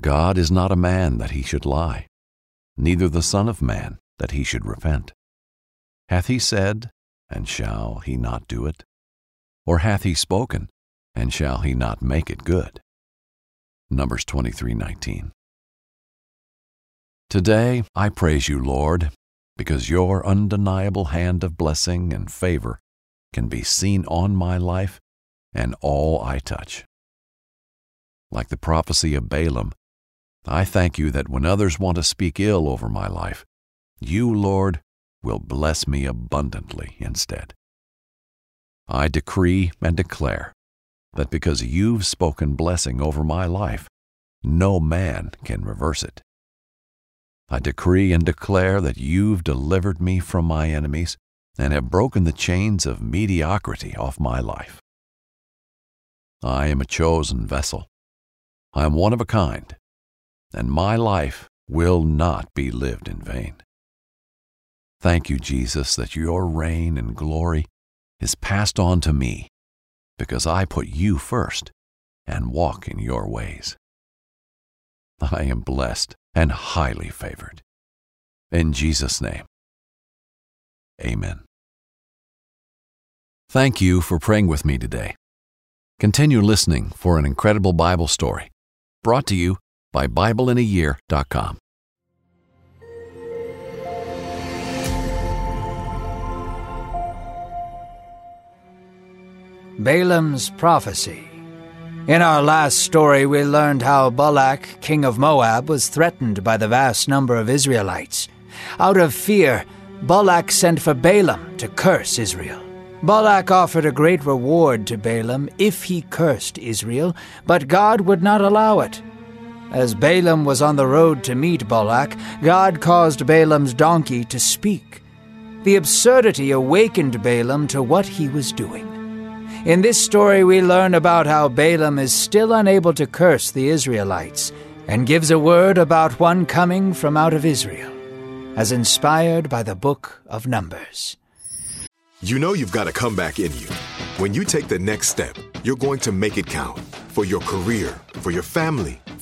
God is not a man that he should lie, neither the Son of Man that he should repent. Hath he said, and shall he not do it? Or hath he spoken, and shall he not make it good? Numbers 23:19. Today I praise you, Lord, because your undeniable hand of blessing and favor can be seen on my life and all I touch. Like the prophecy of Balaam, I thank you that when others want to speak ill over my life, you, Lord, will bless me abundantly instead. I decree and declare that because you've spoken blessing over my life, no man can reverse it. I decree and declare that you've delivered me from my enemies and have broken the chains of mediocrity off my life. I am a chosen vessel. I am one of a kind, and my life will not be lived in vain. Thank you, Jesus, that your reign and glory is passed on to me because I put you first and walk in your ways. I am blessed and highly favored. In Jesus' name, amen. Thank you for praying with me today. Continue listening for an incredible Bible story brought to you by BibleInAYear.com. Balaam's prophecy. In our last story, we learned how Balak, king of Moab, was threatened by the vast number of Israelites. Out of fear, Balak sent for Balaam to curse Israel. Balak offered a great reward to Balaam if he cursed Israel, but God would not allow it. As Balaam was on the road to meet Balak, God caused Balaam's donkey to speak. The absurdity awakened Balaam to what he was doing. In this story, we learn about how Balaam is still unable to curse the Israelites and gives a word about one coming from out of Israel, as inspired by the book of Numbers. You know you've got a comeback in you. When you take the next step, you're going to make it count for your career, for your family,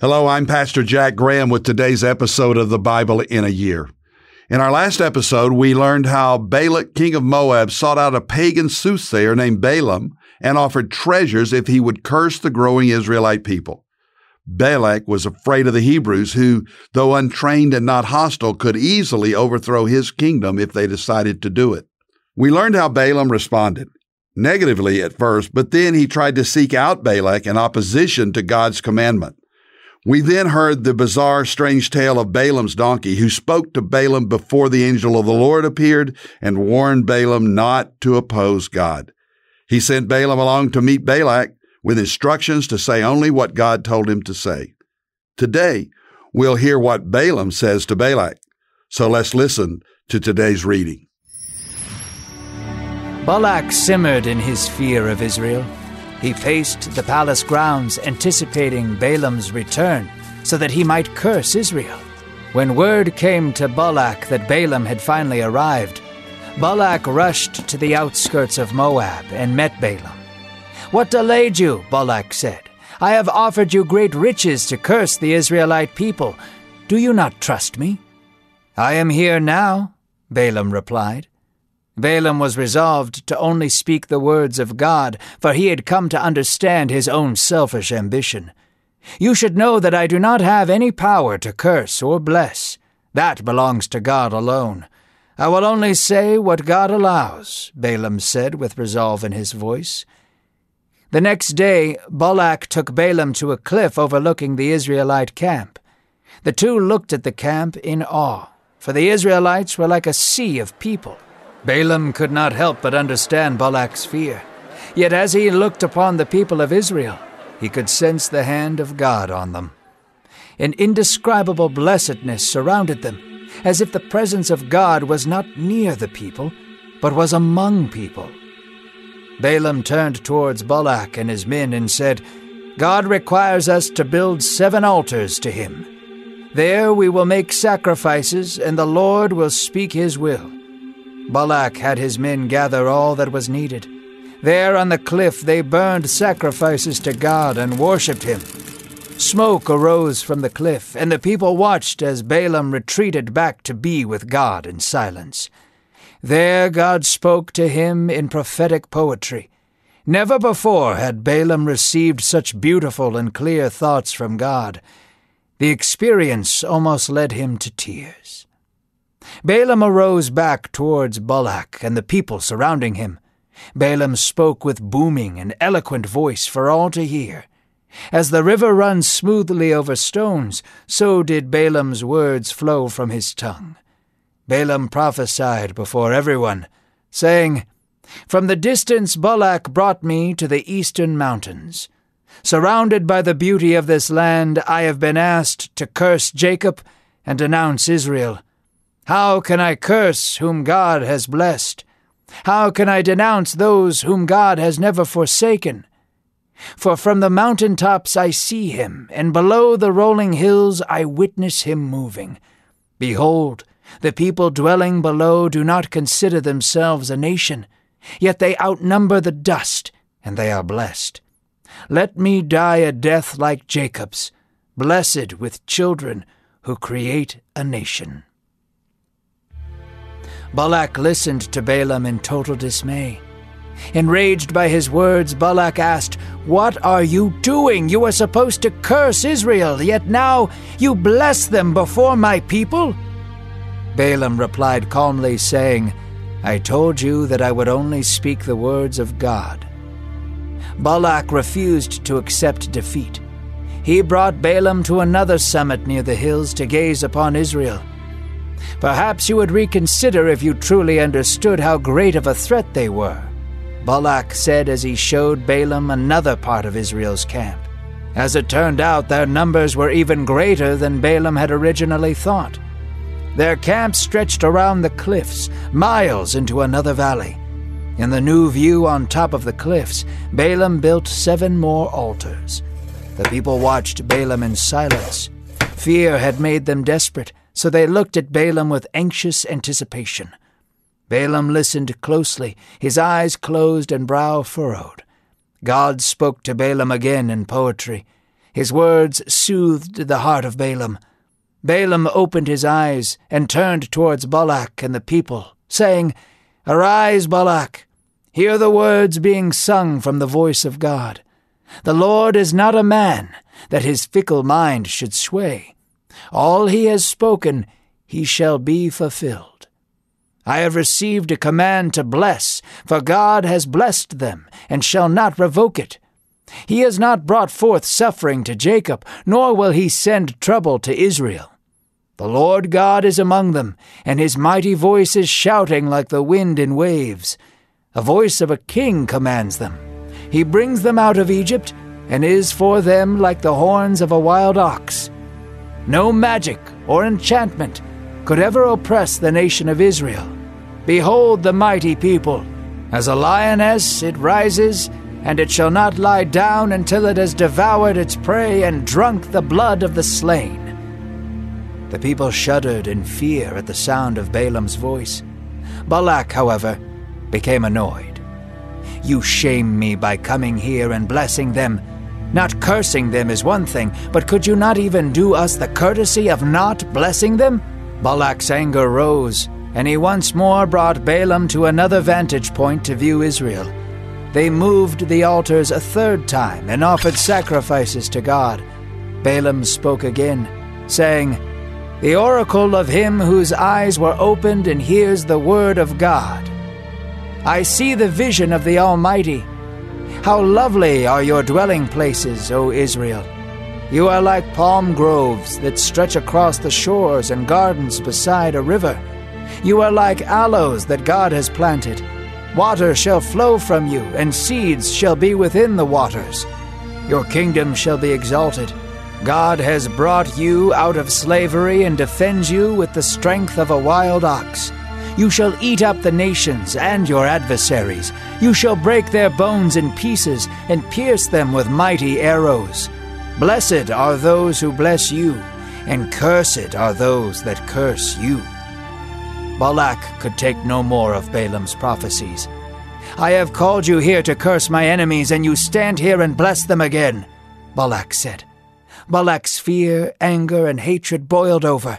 Hello, I'm Pastor Jack Graham with today's episode of the Bible in a Year. In our last episode, we learned how Balak, king of Moab, sought out a pagan soothsayer named Balaam and offered treasures if he would curse the growing Israelite people. Balak was afraid of the Hebrews, who, though untrained and not hostile, could easily overthrow his kingdom if they decided to do it. We learned how Balaam responded negatively at first, but then he tried to seek out Balak in opposition to God's commandment. We then heard the bizarre, strange tale of Balaam's donkey, who spoke to Balaam before the angel of the Lord appeared and warned Balaam not to oppose God. He sent Balaam along to meet Balak with instructions to say only what God told him to say. Today, we'll hear what Balaam says to Balak. So let's listen to today's reading. Balak simmered in his fear of Israel. He paced the palace grounds, anticipating Balaam's return, so that he might curse Israel. When word came to Balak that Balaam had finally arrived, Balak rushed to the outskirts of Moab and met Balaam. What delayed you? Balak said. I have offered you great riches to curse the Israelite people. Do you not trust me? I am here now, Balaam replied. Balaam was resolved to only speak the words of God, for he had come to understand his own selfish ambition. You should know that I do not have any power to curse or bless. That belongs to God alone. I will only say what God allows, Balaam said with resolve in his voice. The next day, Balak took Balaam to a cliff overlooking the Israelite camp. The two looked at the camp in awe, for the Israelites were like a sea of people. Balaam could not help but understand Balak's fear. Yet as he looked upon the people of Israel, he could sense the hand of God on them. An indescribable blessedness surrounded them, as if the presence of God was not near the people, but was among people. Balaam turned towards Balak and his men and said, God requires us to build seven altars to him. There we will make sacrifices, and the Lord will speak his will. Balak had his men gather all that was needed. There on the cliff they burned sacrifices to God and worshipped him. Smoke arose from the cliff, and the people watched as Balaam retreated back to be with God in silence. There God spoke to him in prophetic poetry. Never before had Balaam received such beautiful and clear thoughts from God. The experience almost led him to tears. Balaam arose back towards Balak and the people surrounding him. Balaam spoke with booming and eloquent voice for all to hear. As the river runs smoothly over stones, so did Balaam's words flow from his tongue. Balaam prophesied before everyone, saying, From the distance Balak brought me to the eastern mountains. Surrounded by the beauty of this land, I have been asked to curse Jacob and denounce Israel. How can I curse whom God has blessed? How can I denounce those whom God has never forsaken? For from the mountain tops I see him, and below the rolling hills I witness him moving. Behold, the people dwelling below do not consider themselves a nation, yet they outnumber the dust, and they are blessed. Let me die a death like Jacob's, blessed with children who create a nation. Balak listened to Balaam in total dismay. Enraged by his words, Balak asked, What are you doing? You are supposed to curse Israel, yet now you bless them before my people? Balaam replied calmly, saying, I told you that I would only speak the words of God. Balak refused to accept defeat. He brought Balaam to another summit near the hills to gaze upon Israel. Perhaps you would reconsider if you truly understood how great of a threat they were. Balak said as he showed Balaam another part of Israel's camp. As it turned out, their numbers were even greater than Balaam had originally thought. Their camp stretched around the cliffs, miles into another valley. In the new view on top of the cliffs, Balaam built seven more altars. The people watched Balaam in silence. Fear had made them desperate, so they looked at Balaam with anxious anticipation. Balaam listened closely, his eyes closed and brow furrowed. God spoke to Balaam again in poetry. His words soothed the heart of Balaam. Balaam opened his eyes and turned towards Balak and the people, saying, Arise, Balak! Hear the words being sung from the voice of God. The Lord is not a man, that his fickle mind should sway. All he has spoken, he shall be fulfilled. I have received a command to bless, for God has blessed them, and shall not revoke it. He has not brought forth suffering to Jacob, nor will he send trouble to Israel. The Lord God is among them, and his mighty voice is shouting like the wind in waves. A voice of a king commands them. He brings them out of Egypt, and is for them like the horns of a wild ox. No magic or enchantment could ever oppress the nation of Israel. Behold the mighty people. As a lioness it rises, and it shall not lie down until it has devoured its prey and drunk the blood of the slain. The people shuddered in fear at the sound of Balaam's voice. Balak, however, became annoyed. You shame me by coming here and blessing them. Not cursing them is one thing, but could you not even do us the courtesy of not blessing them? Balak's anger rose, and he once more brought Balaam to another vantage point to view Israel. They moved the altars a third time and offered sacrifices to God. Balaam spoke again, saying, The oracle of him whose eyes were opened and hears the word of God. I see the vision of the Almighty. How lovely are your dwelling places, O Israel! You are like palm groves that stretch across the shores and gardens beside a river. You are like aloes that God has planted. Water shall flow from you, and seeds shall be within the waters. Your kingdom shall be exalted. God has brought you out of slavery and defends you with the strength of a wild ox. You shall eat up the nations and your adversaries. You shall break their bones in pieces and pierce them with mighty arrows. Blessed are those who bless you, and cursed are those that curse you. Balak could take no more of Balaam's prophecies. I have called you here to curse my enemies, and you stand here and bless them again, Balak said. Balak's fear, anger, and hatred boiled over.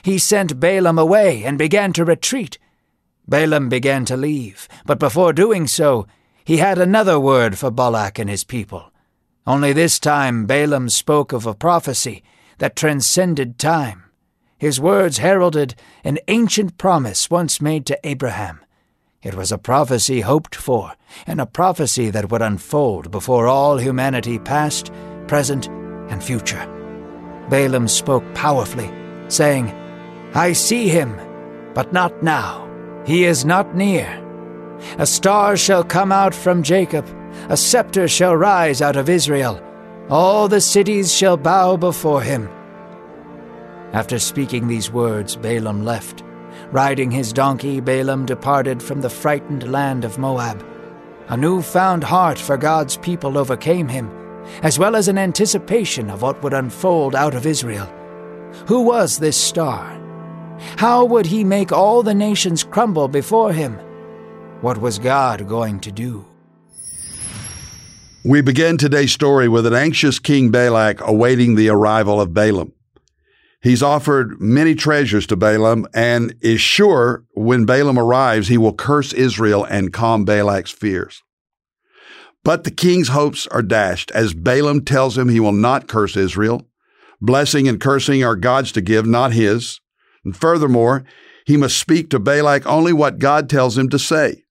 He sent Balaam away and began to retreat. Balaam began to leave, but before doing so, he had another word for Balak and his people. Only this time Balaam spoke of a prophecy that transcended time. His words heralded an ancient promise once made to Abraham. It was a prophecy hoped for, and a prophecy that would unfold before all humanity past, present, and future. Balaam spoke powerfully, saying, I see him, but not now. He is not near. A star shall come out from Jacob a scepter shall rise out of Israel. All the cities shall bow before him. After speaking these words, Balaam left. Riding his donkey, Balaam departed from the frightened land of Moab. A new-found heart for God's people overcame him, as well as an anticipation of what would unfold out of Israel. Who was this star? How would he make all the nations crumble before him? What was God going to do? We begin today's story with an anxious King Balak awaiting the arrival of Balaam. He's offered many treasures to Balaam and is sure when Balaam arrives, he will curse Israel and calm Balak's fears. But the king's hopes are dashed as Balaam tells him he will not curse Israel. Blessing and cursing are God's to give, not his. And furthermore, he must speak to Balak only what God tells him to say.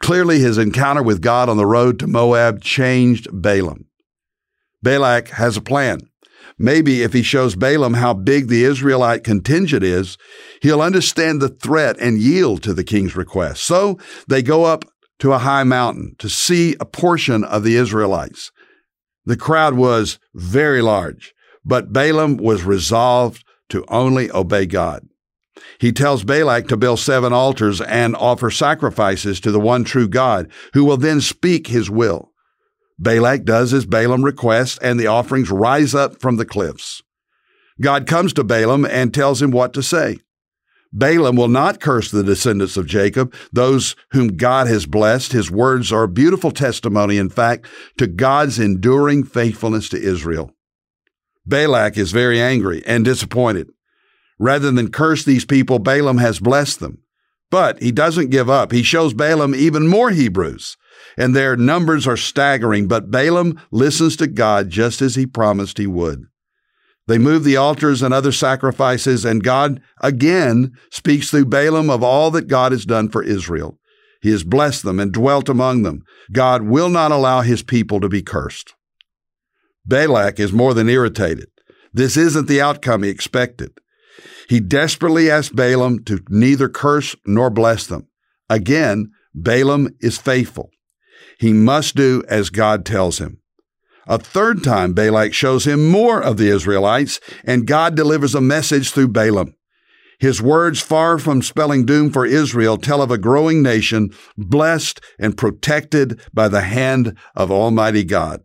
Clearly, his encounter with God on the road to Moab changed Balaam. Balak has a plan. Maybe if he shows Balaam how big the Israelite contingent is, he'll understand the threat and yield to the king's request. So they go up to a high mountain to see a portion of the Israelites. The crowd was very large, but Balaam was resolved to only obey God. He tells Balak to build seven altars and offer sacrifices to the one true God, who will then speak his will. Balak does as Balaam requests, and the offerings rise up from the cliffs. God comes to Balaam and tells him what to say. Balaam will not curse the descendants of Jacob, those whom God has blessed. His words are a beautiful testimony, in fact, to God's enduring faithfulness to Israel. Balak is very angry and disappointed. Rather than curse these people, Balaam has blessed them. But he doesn't give up. He shows Balaam even more Hebrews, and their numbers are staggering. But Balaam listens to God just as he promised he would. They move the altars and other sacrifices, and God again speaks through Balaam of all that God has done for Israel. He has blessed them and dwelt among them. God will not allow his people to be cursed. Balak is more than irritated. This isn't the outcome he expected. He desperately asks Balaam to neither curse nor bless them. Again, Balaam is faithful. He must do as God tells him. A third time, Balak shows him more of the Israelites, and God delivers a message through Balaam. His words, far from spelling doom for Israel, tell of a growing nation blessed and protected by the hand of Almighty God.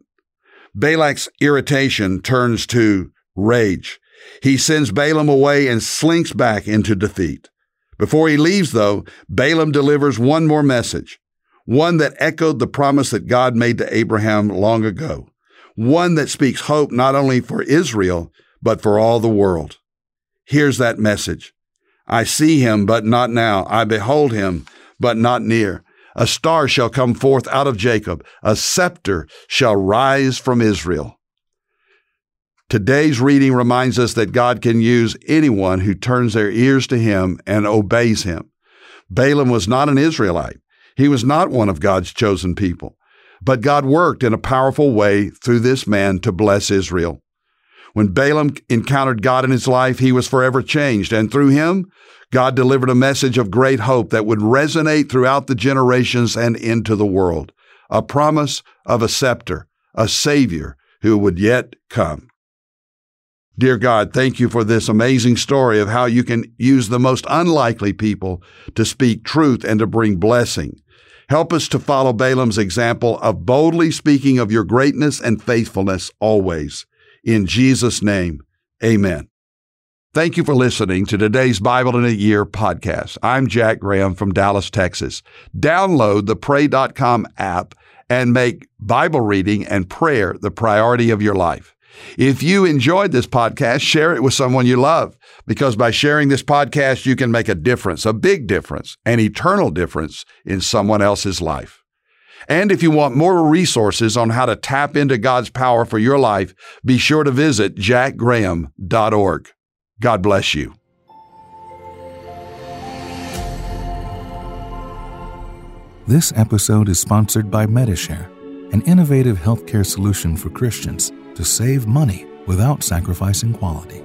Balak's irritation turns to rage. He sends Balaam away and slinks back into defeat. Before he leaves, though, Balaam delivers one more message, one that echoed the promise that God made to Abraham long ago, one that speaks hope not only for Israel, but for all the world. Here's that message I see him, but not now. I behold him, but not near. A star shall come forth out of Jacob, a scepter shall rise from Israel. Today's reading reminds us that God can use anyone who turns their ears to Him and obeys Him. Balaam was not an Israelite. He was not one of God's chosen people. But God worked in a powerful way through this man to bless Israel. When Balaam encountered God in his life, he was forever changed. And through him, God delivered a message of great hope that would resonate throughout the generations and into the world. A promise of a scepter, a Savior who would yet come. Dear God, thank you for this amazing story of how you can use the most unlikely people to speak truth and to bring blessing. Help us to follow Balaam's example of boldly speaking of your greatness and faithfulness always. In Jesus' name, amen. Thank you for listening to today's Bible in a Year podcast. I'm Jack Graham from Dallas, Texas. Download the Pray.com app and make Bible reading and prayer the priority of your life. If you enjoyed this podcast, share it with someone you love because by sharing this podcast, you can make a difference, a big difference, an eternal difference in someone else's life. And if you want more resources on how to tap into God's power for your life, be sure to visit jackgraham.org. God bless you. This episode is sponsored by Medishare, an innovative healthcare solution for Christians to save money without sacrificing quality.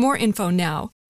more info now.